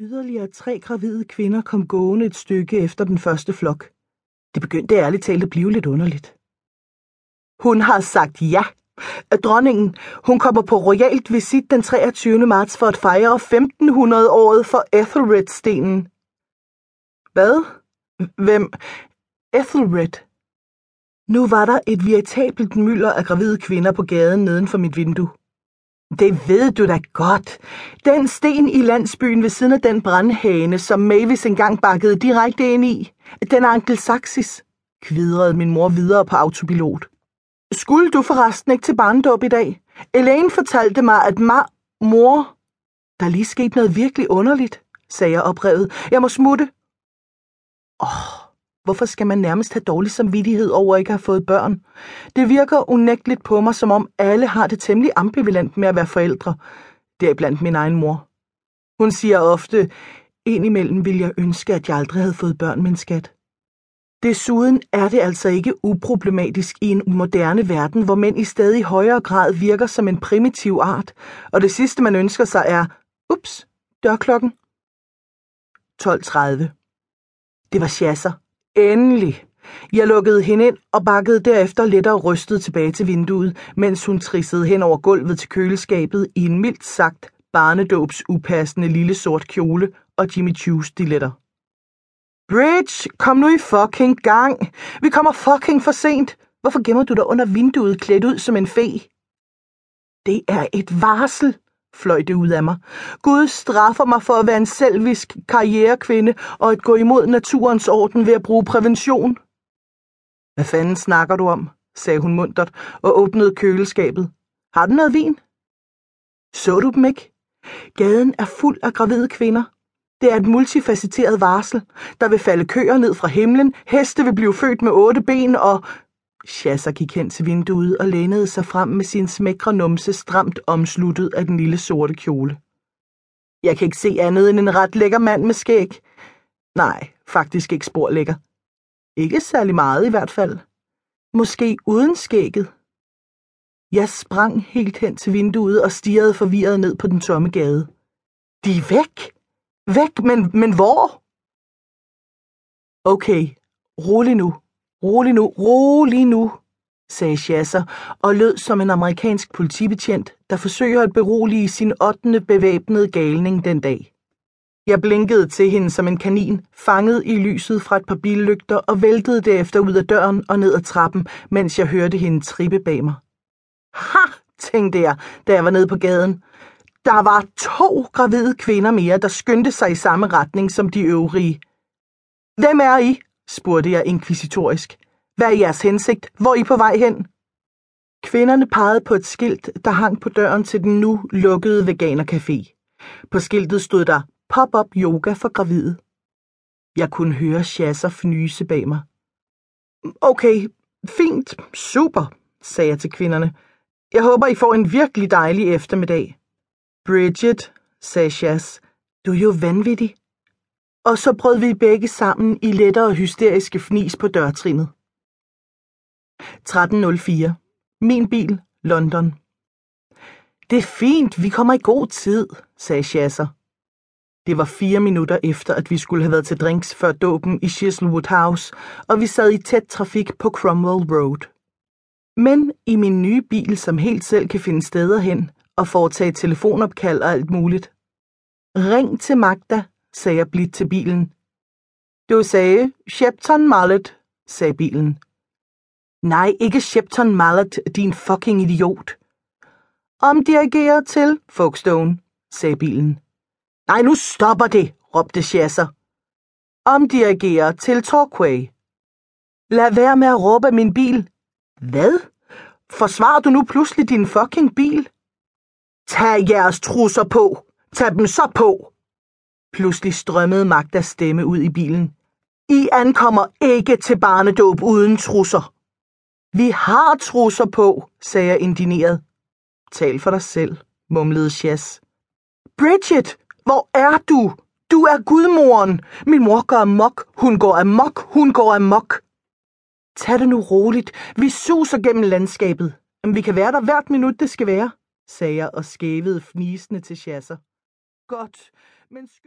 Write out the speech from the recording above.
Yderligere tre gravide kvinder kom gående et stykke efter den første flok. Det begyndte ærligt talt at blive lidt underligt. Hun har sagt ja. Dronningen, hun kommer på royalt visit den 23. marts for at fejre 1500-året for Ethelred-stenen. Hvad? Hvem? Ethelred. Nu var der et veritabelt mylder af gravide kvinder på gaden neden for mit vindue. Det ved du da godt. Den sten i landsbyen ved siden af den brandhane, som Mavis engang bakkede direkte ind i. Den er angelsaxis, kvidrede min mor videre på autopilot. Skulle du forresten ikke til barndåb i dag? Elaine fortalte mig, at ma... Mor... Der lige skete noget virkelig underligt, sagde jeg oprevet. Jeg må smutte. Åh, oh, hvorfor skal man nærmest have dårlig samvittighed over ikke at have fået børn? Det virker unægteligt på mig, som om alle har det temmelig ambivalent med at være forældre. Det er blandt min egen mor. Hun siger ofte, indimellem vil jeg ønske, at jeg aldrig havde fået børn, min skat. Desuden er det altså ikke uproblematisk i en moderne verden, hvor mænd i stadig højere grad virker som en primitiv art, og det sidste man ønsker sig er, ups, dørklokken. 12.30. Det var chasser. Endelig. Jeg lukkede hende ind og bakkede derefter lettere rystet tilbage til vinduet, mens hun trissede hen over gulvet til køleskabet i en mildt sagt barnedåbs upassende lille sort kjole og Jimmy Choo stiletter. Bridge, kom nu i fucking gang. Vi kommer fucking for sent. Hvorfor gemmer du dig under vinduet klædt ud som en fe? Det er et varsel, fløj det ud af mig. Gud straffer mig for at være en selvisk karrierekvinde og at gå imod naturens orden ved at bruge prævention. Hvad fanden snakker du om? sagde hun muntert og åbnede køleskabet. Har du noget vin? Så du dem ikke? Gaden er fuld af gravide kvinder. Det er et multifacetteret varsel. Der vil falde køer ned fra himlen, heste vil blive født med otte ben, og... Shazza gik hen til vinduet og lænede sig frem med sin smækre numse stramt omsluttet af den lille sorte kjole. Jeg kan ikke se andet end en ret lækker mand med skæg. Nej, faktisk ikke spor lækker. Ikke særlig meget i hvert fald. Måske uden skægget. Jeg sprang helt hen til vinduet og stirrede forvirret ned på den tomme gade. De er væk! Væk, men, men hvor? Okay, rolig nu, rolig nu, rolig nu, sagde Chasser og lød som en amerikansk politibetjent, der forsøger at berolige sin ottende bevæbnede galning den dag. Jeg blinkede til hende som en kanin, fanget i lyset fra et par billygter og væltede derefter ud af døren og ned ad trappen, mens jeg hørte hende trippe bag mig. Ha, tænkte jeg, da jeg var nede på gaden. Der var to gravide kvinder mere, der skyndte sig i samme retning som de øvrige. Hvem er I? Spurgte jeg inkvisitorisk. Hvad er jeres hensigt? Hvor er I på vej hen? Kvinderne pegede på et skilt, der hang på døren til den nu lukkede veganercafé. På skiltet stod der Pop-up yoga for gravide. Jeg kunne høre Chasser fnyse bag mig. Okay, fint, super, sagde jeg til kvinderne. Jeg håber, I får en virkelig dejlig eftermiddag. Bridget, sagde Chas, du er jo vanvittig. Og så brød vi begge sammen i lettere hysteriske fnis på dørtrinnet. 13.04. Min bil, London. Det er fint, vi kommer i god tid, sagde Chasser. Det var fire minutter efter, at vi skulle have været til drinks før dåben i Chiselwood House, og vi sad i tæt trafik på Cromwell Road. Men i min nye bil, som helt selv kan finde steder hen, og foretage telefonopkald og alt muligt. Ring til Magda, sagde jeg blidt til bilen. Du sagde Shepton Mallet, sagde bilen. Nej, ikke Shepton Mallet, din fucking idiot. Omdirigerer til Folkestone, sagde bilen. Nej, nu stopper det, råbte Chasser. Omdirigerer til Torquay. Lad være med at råbe min bil. Hvad? Forsvarer du nu pludselig din fucking bil? Tag jeres trusser på! Tag dem så på! Pludselig strømmede Magdas stemme ud i bilen. I ankommer ikke til barnedåb uden trusser. Vi har trusser på, sagde jeg indineret. Tal for dig selv, mumlede Chas. Bridget, hvor er du? Du er gudmoren. Min mor går amok. Hun går amok. Hun går amok. Tag det nu roligt. Vi suser gennem landskabet. Men vi kan være der hvert minut, det skal være sagde jeg og skævede fnisende til chasser. Godt, men